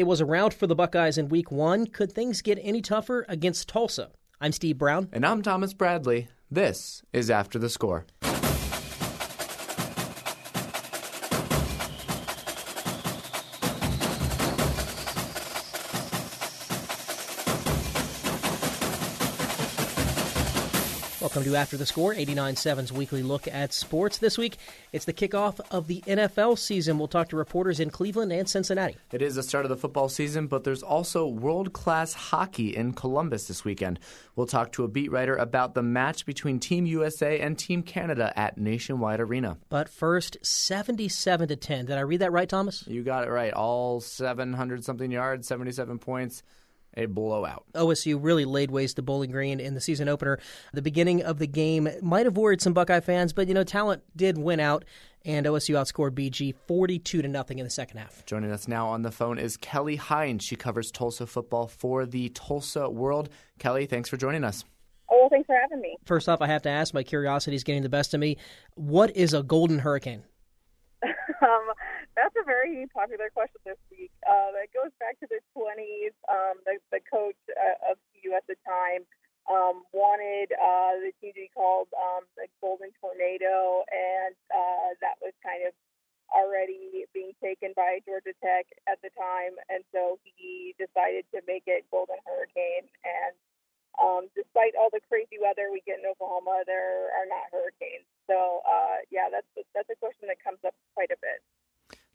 It was a rout for the Buckeyes in week one. Could things get any tougher against Tulsa? I'm Steve Brown. And I'm Thomas Bradley. This is After the Score. Welcome to After the Score, 89.7's weekly look at sports. This week, it's the kickoff of the NFL season. We'll talk to reporters in Cleveland and Cincinnati. It is the start of the football season, but there's also world class hockey in Columbus this weekend. We'll talk to a beat writer about the match between Team USA and Team Canada at Nationwide Arena. But first, 77 to 10. Did I read that right, Thomas? You got it right. All 700 something yards, 77 points a blowout. OSU really laid waste to Bowling Green in the season opener. The beginning of the game might have worried some Buckeye fans, but you know, talent did win out and OSU outscored BG 42 to nothing in the second half. Joining us now on the phone is Kelly Hines. She covers Tulsa football for the Tulsa World. Kelly, thanks for joining us. Oh, thanks for having me. First off, I have to ask, my curiosity is getting the best of me. What is a golden hurricane? um, that's a very popular question this week. Uh, goes back to the 20s. Um, the, the coach uh, of CU at the time um, wanted uh, the team to be called um, the Golden Tornado, and uh, that was kind of already being taken by Georgia Tech at the time, and so he decided to make it Golden Hurricane. And um, despite all the crazy weather we get in Oklahoma, there are not hurricanes. So uh, yeah, that's that's a question that comes up quite a bit.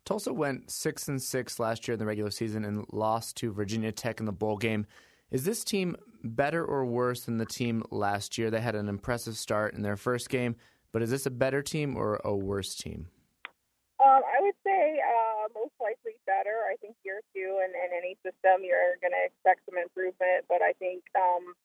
Tulsa went six and six last year in the regular season and lost to Virginia Tech in the bowl game. Is this team better or worse than the team last year? They had an impressive start in their first game, but is this a better team or a worse team? Um, I would say uh, most likely better. I think year two and in any system, you're going to expect some improvement, but I think um,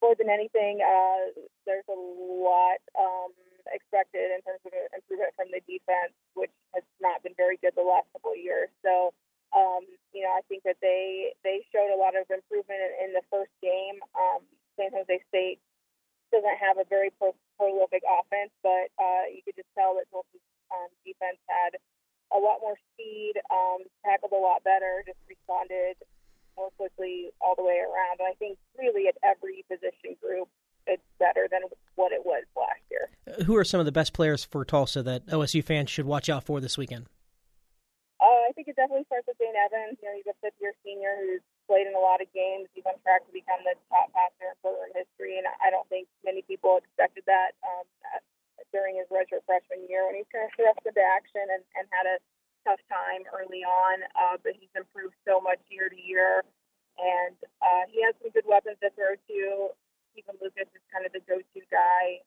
more than anything, uh, there's a lot um, expected in terms of improvement from the defense, which has not been very good the last couple of years. So, um, you know, I think that they they showed a lot of improvement in, in the first game. Um, San Jose State doesn't have a very pro- prolific offense, but uh, you could just tell that Tulsa's um, defense had a lot more speed, um, tackled a lot better, just responded more quickly all the way around. And I think really at every position group, it's better than what it was last year. Who are some of the best players for Tulsa that OSU fans should watch out for this weekend? Uh, I think it definitely starts with Dane Evans. You know, he's a fifth-year senior who's played in a lot of games. He's on track to become the top passer in program history, and I don't think many people expected that um, during his redshirt freshman year when he's kind of thrust into action and, and had a tough time early on. Uh, but he's improved so much year to year, and uh, he has some good weapons to throw to. Keevan Lucas is kind of the go-to guy.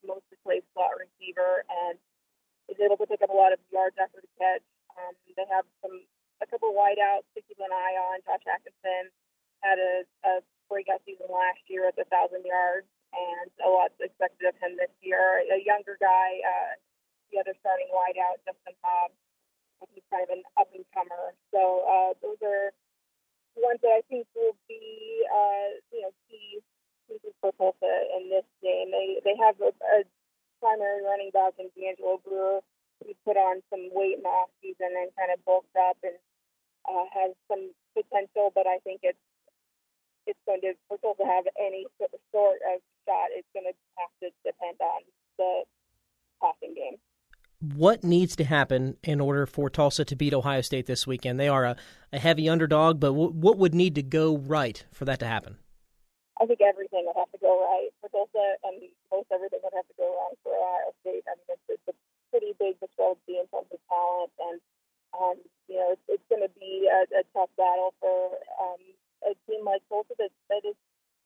He mostly plays slot receiver and is able to pick up a lot of yards after the catch. Um, they have some a couple wideouts to keep an eye on. Josh Atkinson had a, a breakout season last year at the thousand yards, and a lot's expected of him this year. A younger guy, uh, the other starting wideout, Justin Hobbs, he's kind of an up and comer. So uh, those are ones that I think will be, uh, you know, key pieces for Tulsa in this game. They they have a, a primary running back in D'Angelo Brewer who put on some weight in the off season and kind of bulked up and uh, has some potential, but I think it's it's going to for to have any sort of shot. It's going to have to depend on the passing game. What needs to happen in order for Tulsa to beat Ohio State this weekend? They are a, a heavy underdog, but w- what would need to go right for that to happen? I think everything would have to go right for Tulsa, and most everything would have to go wrong for Ohio State. I mean, it's, it's a pretty big discrepancy in terms of talent, and um, you know, it's, it's going to be a, a tough battle for um, a team like Tulsa that, that is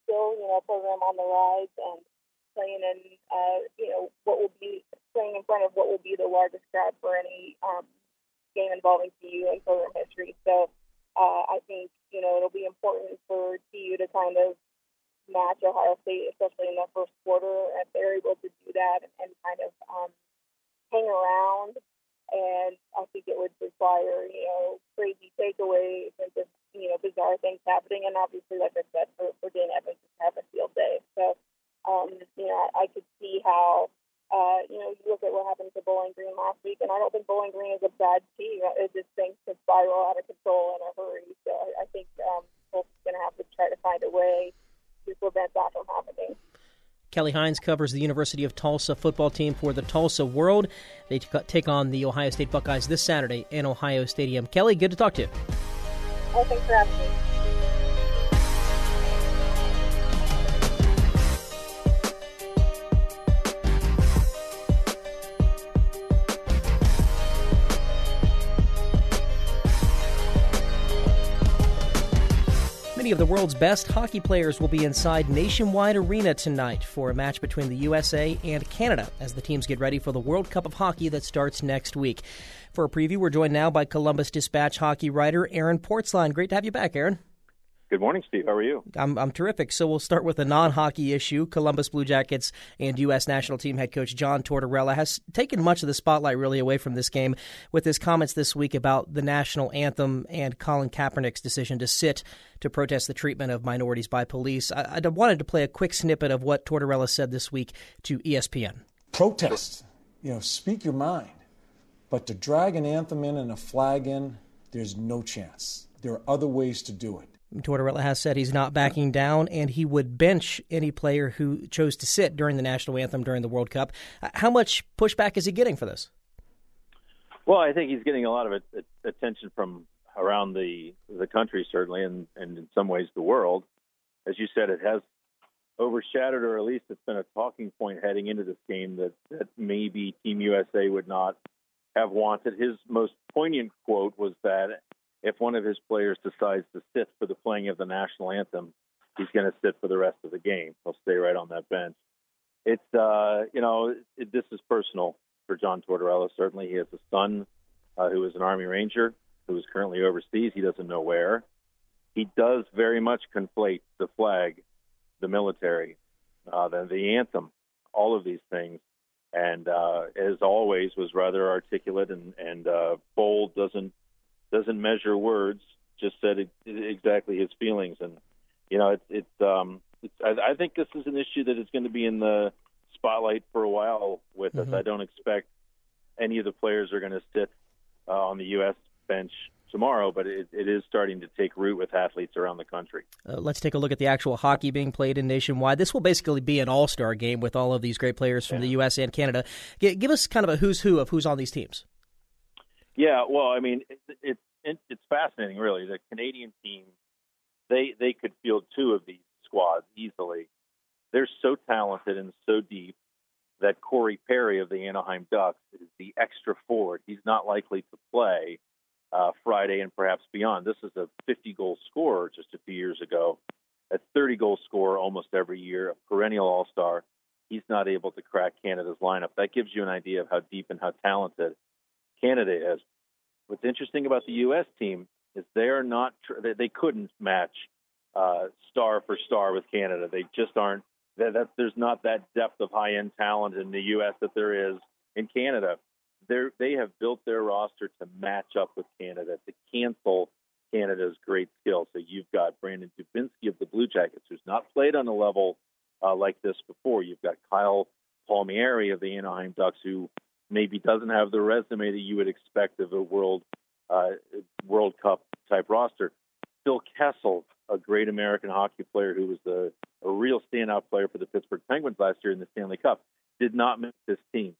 still, you know, a program on the rise and playing in, uh, you know, what will be playing in front of what will be the largest crowd for any um, game involving TU in program history. So uh, I think you know it'll be important for TU to kind of match Ohio State, especially in the first quarter, if they're able to do that and, and kind of um, hang around. And I think it would require, you know, crazy takeaways and just, you know, bizarre things happening. And obviously, like I said, for, for Dane Evans to have a field day. So, um, you know, I, I could see how uh, you know, you look at what happened to Bowling Green last week, and I don't think Bowling Green is a bad team. It just things could spiral out of control in a hurry. So I, I think um, Colts going to have to try to find a way to prevent that from happening. Kelly Hines covers the University of Tulsa football team for the Tulsa World. They take on the Ohio State Buckeyes this Saturday in Ohio Stadium. Kelly, good to talk to you. Oh, thanks for having me. Many of the world's best hockey players will be inside Nationwide Arena tonight for a match between the USA and Canada as the teams get ready for the World Cup of Hockey that starts next week. For a preview, we're joined now by Columbus Dispatch hockey writer Aaron Portzline. Great to have you back, Aaron. Good morning, Steve. How are you? I'm, I'm terrific. So we'll start with a non hockey issue. Columbus Blue Jackets and U.S. national team head coach John Tortorella has taken much of the spotlight really away from this game with his comments this week about the national anthem and Colin Kaepernick's decision to sit to protest the treatment of minorities by police. I, I wanted to play a quick snippet of what Tortorella said this week to ESPN. Protest, you know, speak your mind. But to drag an anthem in and a flag in, there's no chance. There are other ways to do it. Tortorella has said he's not backing down, and he would bench any player who chose to sit during the national anthem during the World Cup. Uh, how much pushback is he getting for this? Well, I think he's getting a lot of attention from around the the country, certainly, and, and in some ways the world. As you said, it has overshadowed, or at least it's been a talking point heading into this game that, that maybe Team USA would not have wanted. His most poignant quote was that if one of his players decides to sit for the playing of the national anthem, he's going to sit for the rest of the game. He'll stay right on that bench. It's uh, you know it, this is personal for John Tortorella. Certainly, he has a son uh, who is an Army Ranger who is currently overseas. He doesn't know where. He does very much conflate the flag, the military, uh, the, the anthem, all of these things and uh, as always was rather articulate and, and uh, bold. Doesn't doesn't measure words, just said it, exactly his feelings. And you know, it's it's, um, it's I, I think this is an issue that is going to be in the spotlight for a while with mm-hmm. us. I don't expect any of the players are going to sit uh, on the U.S. bench tomorrow, but it, it is starting to take root with athletes around the country. Uh, let's take a look at the actual hockey being played in nationwide. This will basically be an all star game with all of these great players from yeah. the U.S. and Canada. G- give us kind of a who's who of who's on these teams. Yeah, well, I mean, it's it, it's fascinating, really. The Canadian team, they they could field two of these squads easily. They're so talented and so deep that Corey Perry of the Anaheim Ducks is the extra forward. He's not likely to play uh, Friday and perhaps beyond. This is a 50 goal scorer just a few years ago, a 30 goal scorer almost every year, a perennial All Star. He's not able to crack Canada's lineup. That gives you an idea of how deep and how talented Canada is. What's interesting about the U.S. team is they are not they couldn't match uh, star for star with Canada. They just aren't. That, that there's not that depth of high end talent in the U.S. that there is in Canada. They they have built their roster to match up with Canada to cancel Canada's great skill. So you've got Brandon Dubinsky of the Blue Jackets, who's not played on a level uh, like this before. You've got Kyle Palmieri of the Anaheim Ducks, who maybe doesn't have the resume that you would expect of a World uh, World Cup type roster. Phil Kessel, a great American hockey player who was a, a real standout player for the Pittsburgh Penguins last year in the Stanley Cup, did not make this team.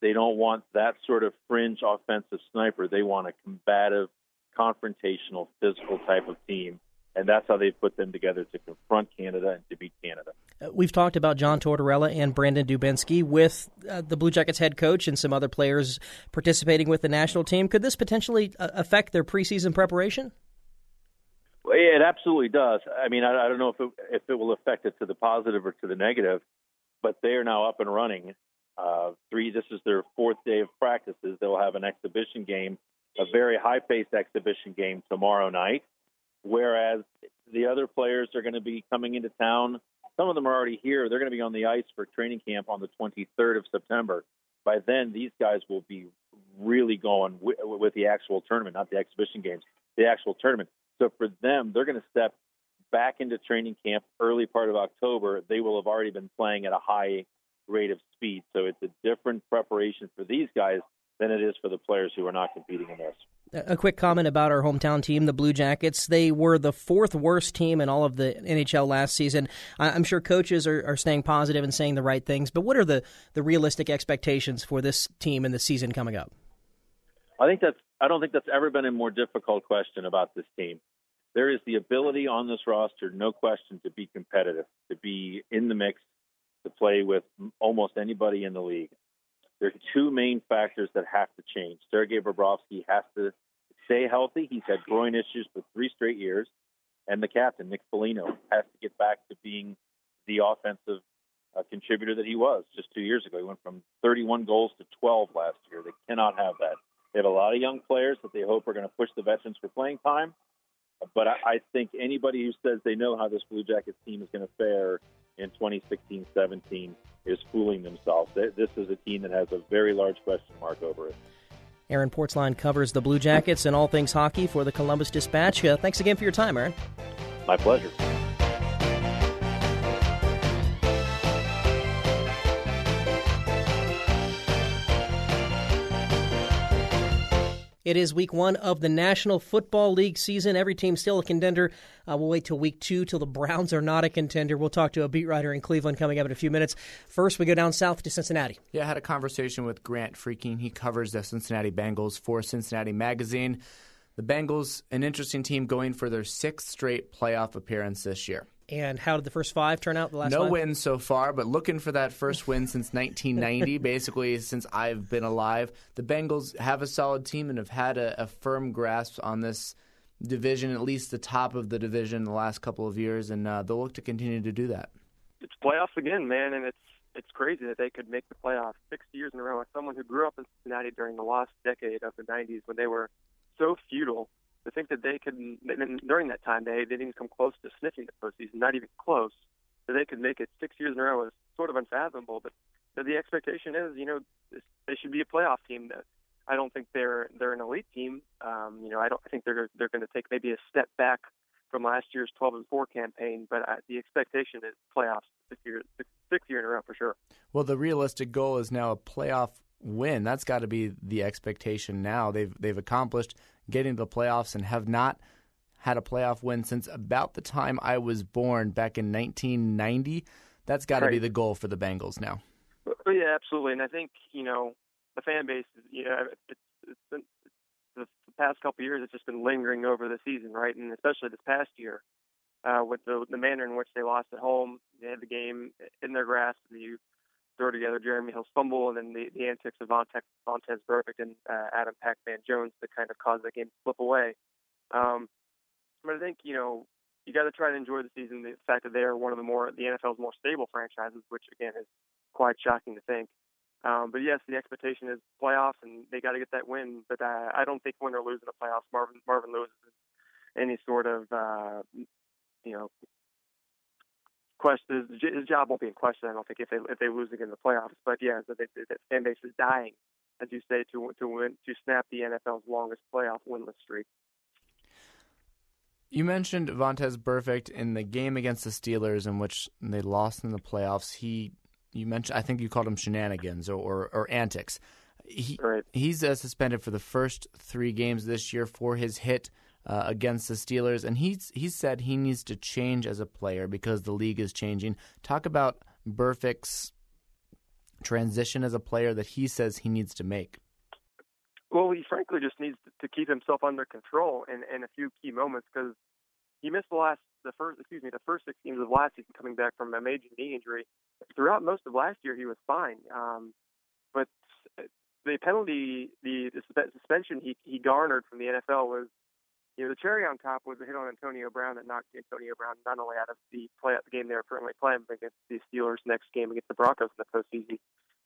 They don't want that sort of fringe offensive sniper. They want a combative, confrontational, physical type of team and that's how they put them together to confront Canada and to beat Canada. Uh, we've talked about John Tortorella and Brandon Dubinsky with uh, the Blue Jackets head coach and some other players participating with the national team. Could this potentially uh, affect their preseason preparation? Well, it absolutely does. I mean, I, I don't know if it, if it will affect it to the positive or to the negative, but they are now up and running uh, three. This is their fourth day of practices. They'll have an exhibition game, a very high-paced exhibition game tomorrow night. Whereas the other players are going to be coming into town. Some of them are already here. They're going to be on the ice for training camp on the 23rd of September. By then, these guys will be really going with, with the actual tournament, not the exhibition games, the actual tournament. So for them, they're going to step back into training camp early part of October. They will have already been playing at a high rate of speed. So it's a different preparation for these guys than it is for the players who are not competing in this. A quick comment about our hometown team, the Blue Jackets. They were the fourth worst team in all of the NHL last season. I'm sure coaches are, are staying positive and saying the right things, but what are the, the realistic expectations for this team in the season coming up? I think that's I don't think that's ever been a more difficult question about this team. There is the ability on this roster, no question, to be competitive, to be in the mix, to play with almost anybody in the league. There are two main factors that have to change. Sergei Bobrovsky has to stay healthy. He's had groin issues for three straight years. And the captain, Nick Foligno, has to get back to being the offensive uh, contributor that he was just two years ago. He went from 31 goals to 12 last year. They cannot have that. They have a lot of young players that they hope are going to push the veterans for playing time. But I, I think anybody who says they know how this Blue Jackets team is going to fare in 2016 17 is fooling themselves. This is a team that has a very large question mark over it. Aaron Portzline covers the Blue Jackets and all things hockey for the Columbus Dispatch. Uh, thanks again for your time, Aaron. My pleasure. It is week one of the National Football League season. Every team still a contender. Uh, we'll wait till week two till the Browns are not a contender. We'll talk to a beat writer in Cleveland coming up in a few minutes. First, we go down south to Cincinnati. Yeah, I had a conversation with Grant Freking. He covers the Cincinnati Bengals for Cincinnati Magazine. The Bengals, an interesting team going for their sixth straight playoff appearance this year. And how did the first five turn out? The last no five? wins so far, but looking for that first win since 1990, basically since I've been alive. The Bengals have a solid team and have had a, a, firm grasp on this division, at least the top of the division, the last couple of years, and uh, they'll look to continue to do that. It's playoffs again, man, and it's it's crazy that they could make the playoffs six years in a row. As someone who grew up in Cincinnati during the lost decade of the 90s, when they were so futile to think that they could during that time they, they didn't even come close to sniffing the postseason, not even close. That they could make it six years in a row is sort of unfathomable. But the expectation is, you know, they should be a playoff team. That I don't think they're they're an elite team. Um, you know, I don't. I think they're they're going to take maybe a step back from last year's 12 and 4 campaign. But I, the expectation is playoffs six years six, six year in a row for sure. Well, the realistic goal is now a playoff win. That's got to be the expectation now. They've they've accomplished getting to the playoffs and have not had a playoff win since about the time I was born back in 1990. That's got to right. be the goal for the Bengals now. Yeah, absolutely. And I think you know the fan base. You know, it's, it's been, the, the past couple of years, it's just been lingering over the season, right? And especially this past year, uh, with the the manner in which they lost at home, they had the game in their grasp. And you throw together Jeremy Hill's fumble and then the, the antics of Vontaze, Vontaze Burfict and uh, Adam Pac-Man Jones that kind of caused that game to slip away. Um, but I think, you know, you got to try to enjoy the season. The fact that they are one of the more, the NFL's more stable franchises, which again is quite shocking to think. Um, but yes, the expectation is playoffs, and they got to get that win. But uh, I don't think win or lose in the playoffs, Marvin Marvin Lewis is any sort of uh, you know question. His, his job won't be in question. I don't think if they if they lose again in the playoffs. But yeah, the, the, the fan base is dying, as you say, to to win to snap the NFL's longest playoff winless streak. You mentioned Vontaze Burfict in the game against the Steelers, in which they lost in the playoffs. He, you mentioned, I think you called him shenanigans or or, or antics. He, right. He's uh, suspended for the first three games this year for his hit uh, against the Steelers, and he's he said he needs to change as a player because the league is changing. Talk about Burfict's transition as a player that he says he needs to make. Well, he frankly just needs to keep himself under control in, in a few key moments because he missed the last the first excuse me the first six games of last season coming back from a major knee injury. Throughout most of last year, he was fine, um, but the penalty, the, the suspension he he garnered from the NFL was you know, the cherry on top was a hit on Antonio Brown that knocked Antonio Brown not only out of the play the game they were currently playing, but against the Steelers next game against the Broncos in the postseason.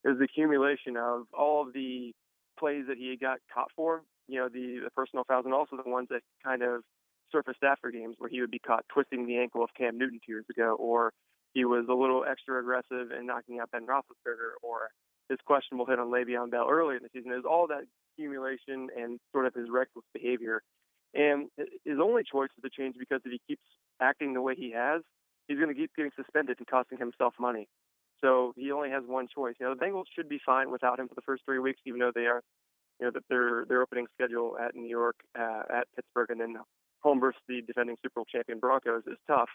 It was the accumulation of all of the plays that he got caught for, you know, the, the personal fouls and also the ones that kind of surfaced after games where he would be caught twisting the ankle of Cam Newton two years ago, or he was a little extra aggressive and knocking out Ben Roethlisberger, or his questionable hit on Le'Veon Bell earlier in the season. It was all that accumulation and sort of his reckless behavior and his only choice is to change because if he keeps acting the way he has, he's going to keep getting suspended and costing himself money. So he only has one choice. You know, the Bengals should be fine without him for the first three weeks, even though they are, you know, that their their opening schedule at New York, uh, at Pittsburgh, and then home versus the defending Super Bowl champion Broncos is tough.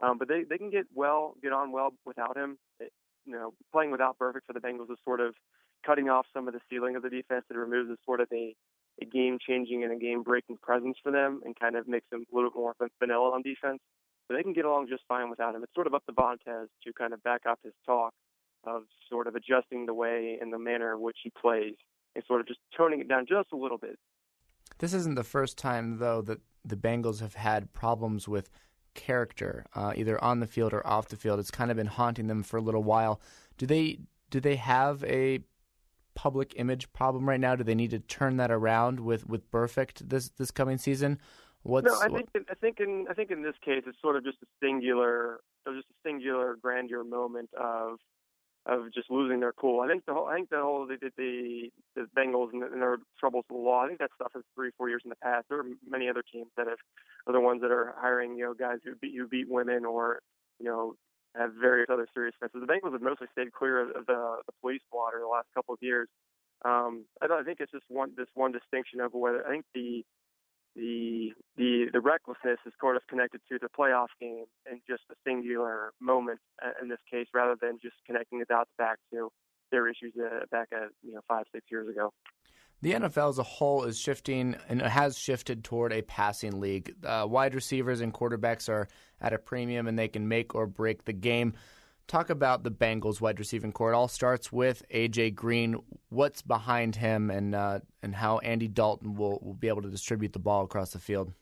Um, but they they can get well, get on well without him. It, you know, playing without Burfict for the Bengals is sort of cutting off some of the ceiling of the defense. It removes a sort of a, a game changing and a game breaking presence for them, and kind of makes them a little bit more vanilla on defense. So they can get along just fine without him. It's sort of up to Vontaze to kind of back up his talk of sort of adjusting the way and the manner in which he plays and sort of just toning it down just a little bit. This isn't the first time, though, that the Bengals have had problems with character, uh, either on the field or off the field. It's kind of been haunting them for a little while. Do they do they have a public image problem right now? Do they need to turn that around with with Burfict this this coming season? What's, no, I think I think in I think in this case it's sort of just a singular, just a singular grandeur moment of of just losing their cool. I think the whole, I think the whole the the, the Bengals and, and their troubles with the law. I think that stuff is three four years in the past. There are many other teams that have are the ones that are hiring you know guys who beat who beat women or you know have various other serious offenses. The Bengals have mostly stayed clear of the the police water the last couple of years. Um, I, I think it's just one this one distinction of whether I think the the the the recklessness is sort of connected to the playoff game and just a singular moment in this case, rather than just connecting the dots back to their issues uh, back at you know five six years ago. The NFL as a whole is shifting and has shifted toward a passing league. Uh, wide receivers and quarterbacks are at a premium, and they can make or break the game talk about the Bengals wide receiving corps. It all starts with AJ Green. What's behind him, and uh, and how Andy Dalton will will be able to distribute the ball across the field.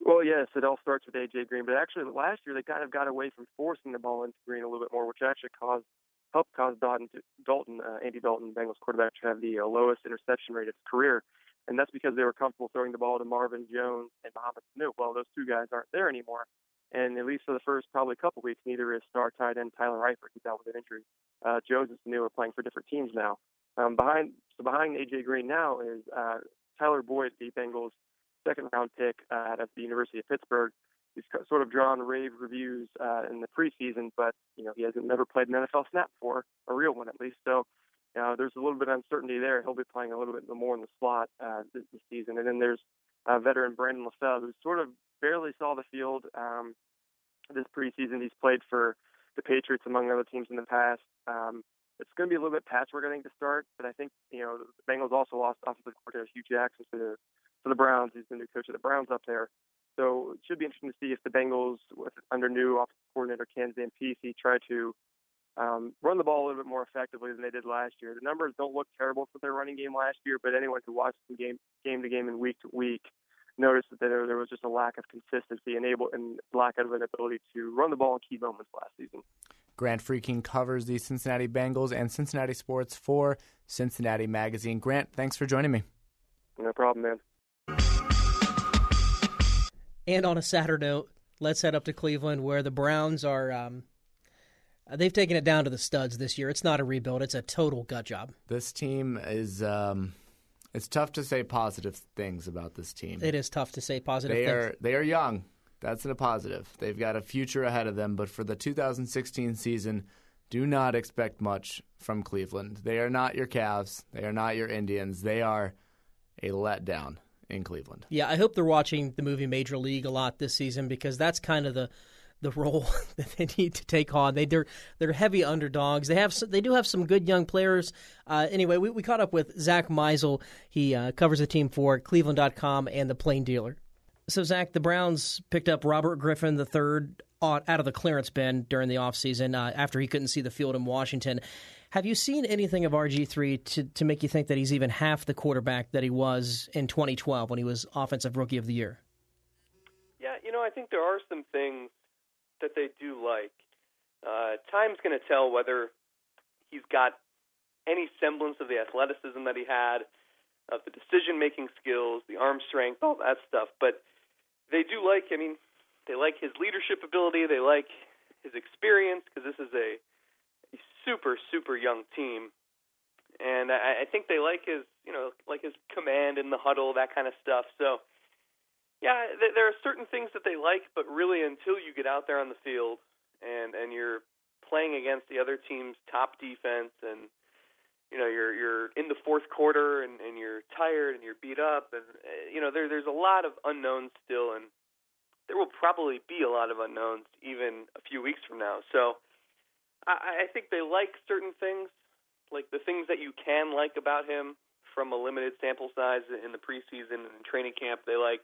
Well, yes, it all starts with AJ Green, but actually last year they kind of got away from forcing the ball into Green a little bit more, which actually caused helped cause Dalton, Dalton uh, Andy Dalton, Bengals quarterback, to have the uh, lowest interception rate of his career, and that's because they were comfortable throwing the ball to Marvin Jones and Mohamed Sanu. Well, those two guys aren't there anymore, and at least for the first probably couple weeks, neither is star tight end Tyler Eifert, who's out with an injury. Uh, Jones and Sanu are playing for different teams now. Um, behind so behind AJ Green now is uh, Tyler Boyd, the Bengals' second round pick uh, out of the University of Pittsburgh. He's sort of drawn rave reviews uh, in the preseason, but you know he hasn't never played an NFL snap for a real one at least. So uh, there's a little bit of uncertainty there. He'll be playing a little bit more in the slot uh, this, this season. And then there's uh, veteran Brandon LaFell, who sort of barely saw the field um, this preseason. He's played for the Patriots among other teams in the past. Um, it's going to be a little bit patchwork, I think, to start. But I think you know the Bengals also lost offensive coordinator Hue Jackson for the for the Browns. He's the new coach of the Browns up there. So it should be interesting to see if the Bengals, with, under new offensive coordinator Ken Zampese, try to um, run the ball a little bit more effectively than they did last year. The numbers don't look terrible for their running game last year, but anyone who watched them game game to game and week to week noticed that there, there was just a lack of consistency and able and lack of an ability to run the ball in key moments last season. Grant Freking covers the Cincinnati Bengals and Cincinnati sports for Cincinnati Magazine. Grant, thanks for joining me. No problem, man. And on a sadder note, let's head up to Cleveland where the Browns are. Um, they've taken it down to the studs this year. It's not a rebuild; it's a total gut job. This team is. Um, it's tough to say positive things about this team. It is tough to say positive. They things. are they are young. That's a positive. They've got a future ahead of them. But for the 2016 season, do not expect much from Cleveland. They are not your Cavs. They are not your Indians. They are a letdown in Cleveland. Yeah, I hope they're watching the movie Major League a lot this season because that's kind of the the role that they need to take on. They they're they're heavy underdogs. They have they do have some good young players. Uh, anyway, we, we caught up with Zack Meisel. He uh, covers the team for Cleveland.com and the Plain Dealer. So Zack, the Browns picked up Robert Griffin III out of the clearance bin during the offseason uh, after he couldn't see the field in Washington. Have you seen anything of RG3 to, to make you think that he's even half the quarterback that he was in 2012 when he was Offensive Rookie of the Year? Yeah, you know, I think there are some things that they do like. Uh, time's going to tell whether he's got any semblance of the athleticism that he had, of the decision making skills, the arm strength, all that stuff. But they do like, I mean, they like his leadership ability, they like his experience, because this is a, a super, super young team. And I, I think they like his, you know, like his command in the huddle, that kind of stuff. So, yeah, there are certain things that they like, but really until you get out there on the field and and you're playing against the other team's top defense and you know you're you're in the fourth quarter and, and you're tired and you're beat up and uh, you know there there's a lot of unknowns still and there will probably be a lot of unknowns even a few weeks from now. So I, I think they like certain things, like the things that you can like about him from a limited sample size in the preseason and training camp. They like,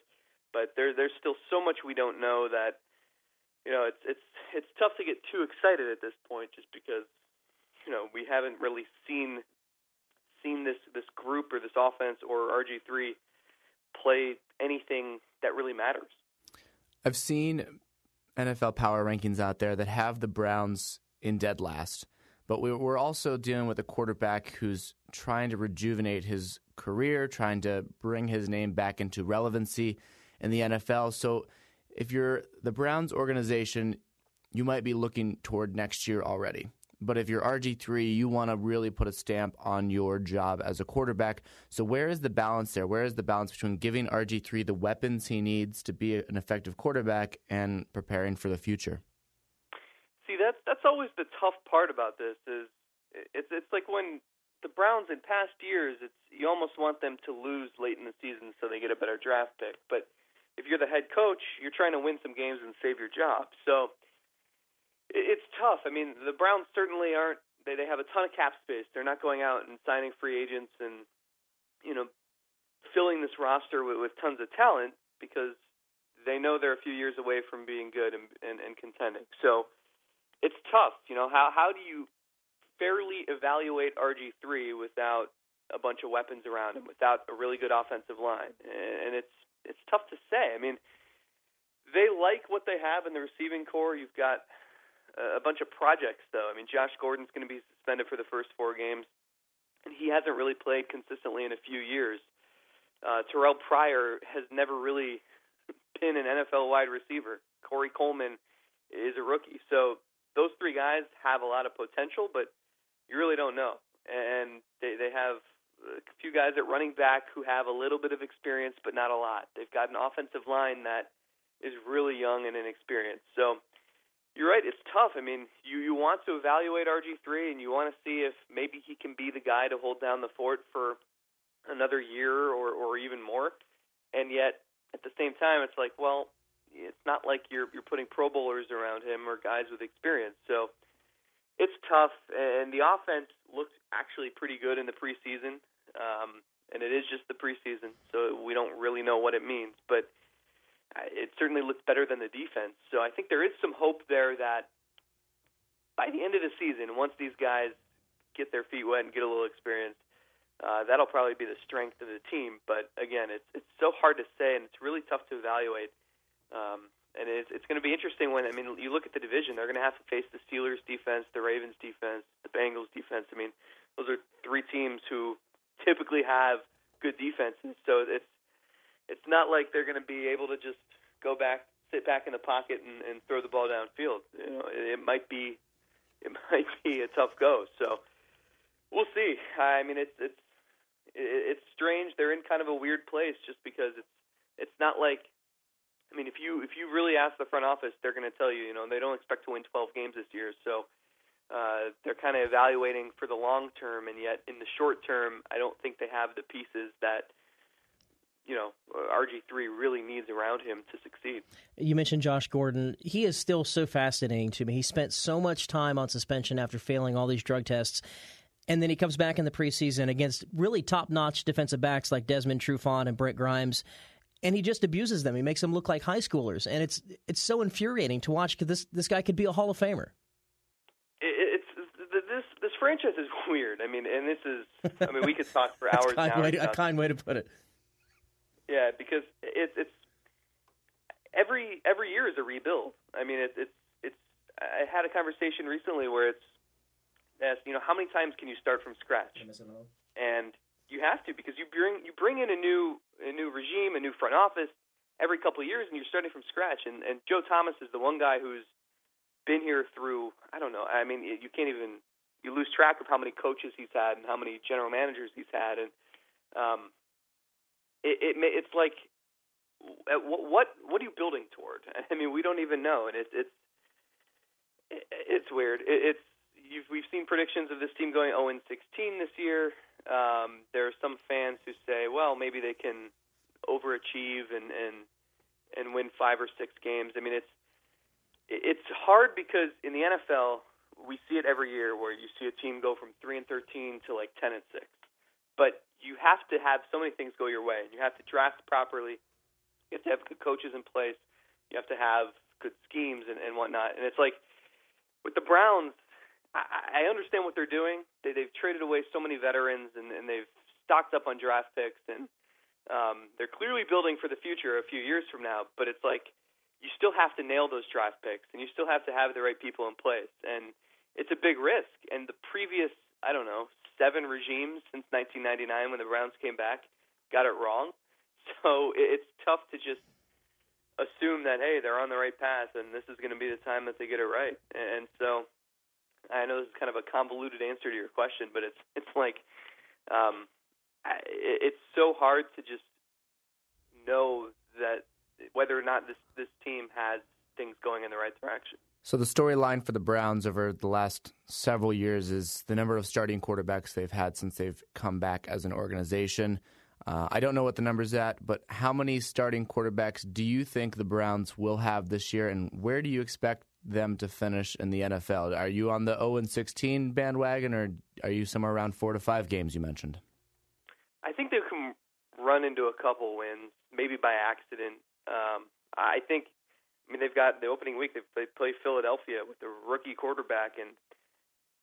but there there's still so much we don't know that you know it's it's it's tough to get too excited at this point just because you know we haven't really seen seen this this group or this offense or RG3 play anything that really matters. I've seen NFL power rankings out there that have the Browns in dead last, but we're also dealing with a quarterback who's trying to rejuvenate his career, trying to bring his name back into relevancy in the NFL. So if you're the Browns organization, you might be looking toward next year already. But if you're RG3, you want to really put a stamp on your job as a quarterback. So, where is the balance there? Where is the balance between giving RG3 the weapons he needs to be an effective quarterback and preparing for the future? That's always the tough part about this. Is it's it's like when the Browns in past years, it's you almost want them to lose late in the season so they get a better draft pick. But if you're the head coach, you're trying to win some games and save your job. So it's tough. I mean, the Browns certainly aren't. They they have a ton of cap space. They're not going out and signing free agents and you know filling this roster with, with tons of talent because they know they're a few years away from being good and, and, and contending. So it's tough. You know how how do you fairly evaluate RG3 without a bunch of weapons around him, without a really good offensive line, and it's it's tough to say. I mean, they like what they have in the receiving corps. You've got a bunch of projects, though. I mean, Josh Gordon's going to be suspended for the first four games, and he hasn't really played consistently in a few years. Uh, Terrell Pryor has never really been an NFL wide receiver. Corey Coleman is a rookie. So those three guys have a lot of potential, but you really don't know. And they they have a few guys at running back who have a little bit of experience, but not a lot. They've got an offensive line that is really young and inexperienced. So you're right. It's tough. I mean, you you want to evaluate RG3 and you want to see if maybe he can be the guy to hold down the fort for another year or or even more. And yet, at the same time, it's like, well, it's not like you're you're putting Pro Bowlers around him or guys with experience. So it's tough. And the offense looked actually pretty good in the preseason. Um, and it is just the preseason, so we don't really know what it means. But it certainly looks better than the defense. So I think there is some hope there that by the end of the season, once these guys get their feet wet and get a little experience, uh, that'll probably be the strength of the team. But again, it's it's so hard to say, and it's really tough to evaluate. Um, and it's it's going to be interesting when I mean you look at the division. They're going to have to face the Steelers defense, the Ravens defense, the Bengals defense. I mean, those are three teams who typically have good defenses. So it's it's not like they're going to be able to just go back, sit back in the pocket, and, and throw the ball downfield. You know, it, it might be, it might be a tough go. So we'll see. I mean, it's it's it's strange. They're in kind of a weird place just because it's it's not like. I mean, if you if you really ask the front office, they're going to tell you, you know, they don't expect to win 12 games this year. So uh, they're kind of evaluating for the long term, and yet in the short term, I don't think they have the pieces that you know RG3 really needs around him to succeed. You mentioned Josh Gordon. He is still so fascinating to me. He spent so much time on suspension after failing all these drug tests. And then he comes back in the preseason against really top-notch defensive backs like Desmond Trufant and Brent Grimes, and he just abuses them. He makes them look like high schoolers, and it's it's so infuriating to watch because this this guy could be a Hall of Famer. It's, it's this this franchise is weird. I mean, and this is I mean we could talk for hours. kind way to, a kind way to put it. Yeah, because it's it's every every year is a rebuild. I mean, it's it's it's. I had a conversation recently where it's asked, you know, how many times can you start from scratch? And you have to because you bring you bring in a new a new regime, a new front office every couple of years, and you're starting from scratch. And and Joe Thomas is the one guy who's been here through. I don't know. I mean, you can't even you lose track of how many coaches he's had and how many general managers he's had, and um, it, it it's like what what what are you building toward? I mean, we don't even know, and it's it's It's weird. It's you've, we've seen predictions of this team going 0 16 this year. Um, there are some fans who say, well, maybe they can overachieve and and and win five or six games. I mean, it's it's hard because in the NFL we see it every year where you see a team go from three and thirteen to like ten and six. But you have to have so many things go your way. And you have to draft properly. You have to have good coaches in place. You have to have good schemes and, and whatnot. And it's like with the Browns, I, understand what they're doing. They, they've traded away so many veterans and, and they've stocked up on draft picks and um, they're clearly building for the future a few years from now. But it's like you still have to nail those draft picks and you still have to have the right people in place. And it's a big risk. And the previous, I don't know, seven regimes since 1999 when the Browns came back got it wrong. So it's tough to just assume that hey they're on the right path and this is going to be the time that they get it right. And so I know this is kind of a convoluted answer to your question, but it's it's like um, it's so hard to just know that whether or not this this team has things going in the right direction. So the storyline for the Browns over the last several years is the number of starting quarterbacks they've had since they've come back as an organization. Uh, I don't know what the number's at, but how many starting quarterbacks do you think the Browns will have this year, and where do you expect them to finish in the NFL? Are you on the 0 and 16 bandwagon, or are you somewhere around four to five games you mentioned? I think they can run into a couple wins, maybe by accident. Um, I think I mean, they've got the opening week. They play, Philadelphia with the rookie quarterback, and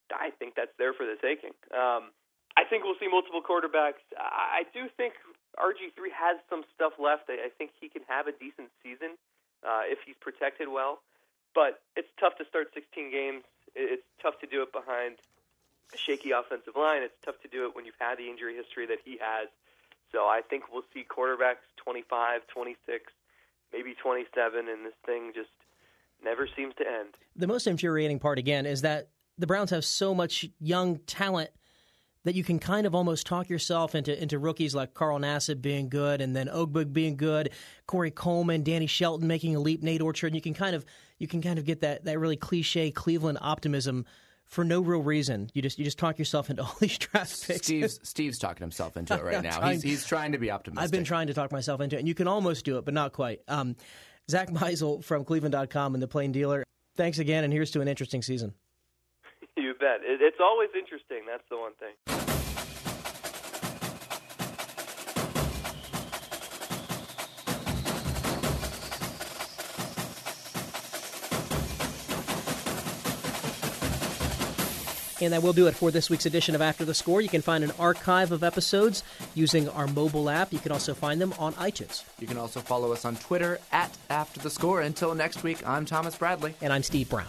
I think that's there for the taking. Um, I think we'll see multiple quarterbacks. I, do think RG3 has some stuff left. I, I think he can have a decent season uh, if he's protected well. But it's tough to start 16 games. It's tough to do it behind a shaky offensive line. It's tough to do it when you've had the injury history that he has. So I think we'll see quarterbacks 25, 26 maybe 27, and this thing just never seems to end. The most infuriating part, again, is that the Browns have so much young talent that you can kind of almost talk yourself into into rookies like Carl Nassib being good, and then Ogbah being good, Corey Coleman, Danny Shelton making a leap, Nate Orchard. And you can kind of you can kind of get that that really cliche Cleveland optimism for no real reason. You just you just talk yourself into all these draft picks. Steve's, Steve's talking himself into it right now. Trying, he's, he's trying to be optimistic. I've been trying to talk myself into it, and you can almost do it, but not quite. Um, Zack Meisel from Cleveland.com and the Plain Dealer. Thanks again, and here's to an interesting season. You bet. It's always interesting. That's the one thing. And that will do it for this week's edition of After the Score. You can find an archive of episodes using our mobile app. You can also find them on iTunes. You can also follow us on Twitter at After the Score. Until next week, I'm Thomas Bradley. And I'm Steve Brown.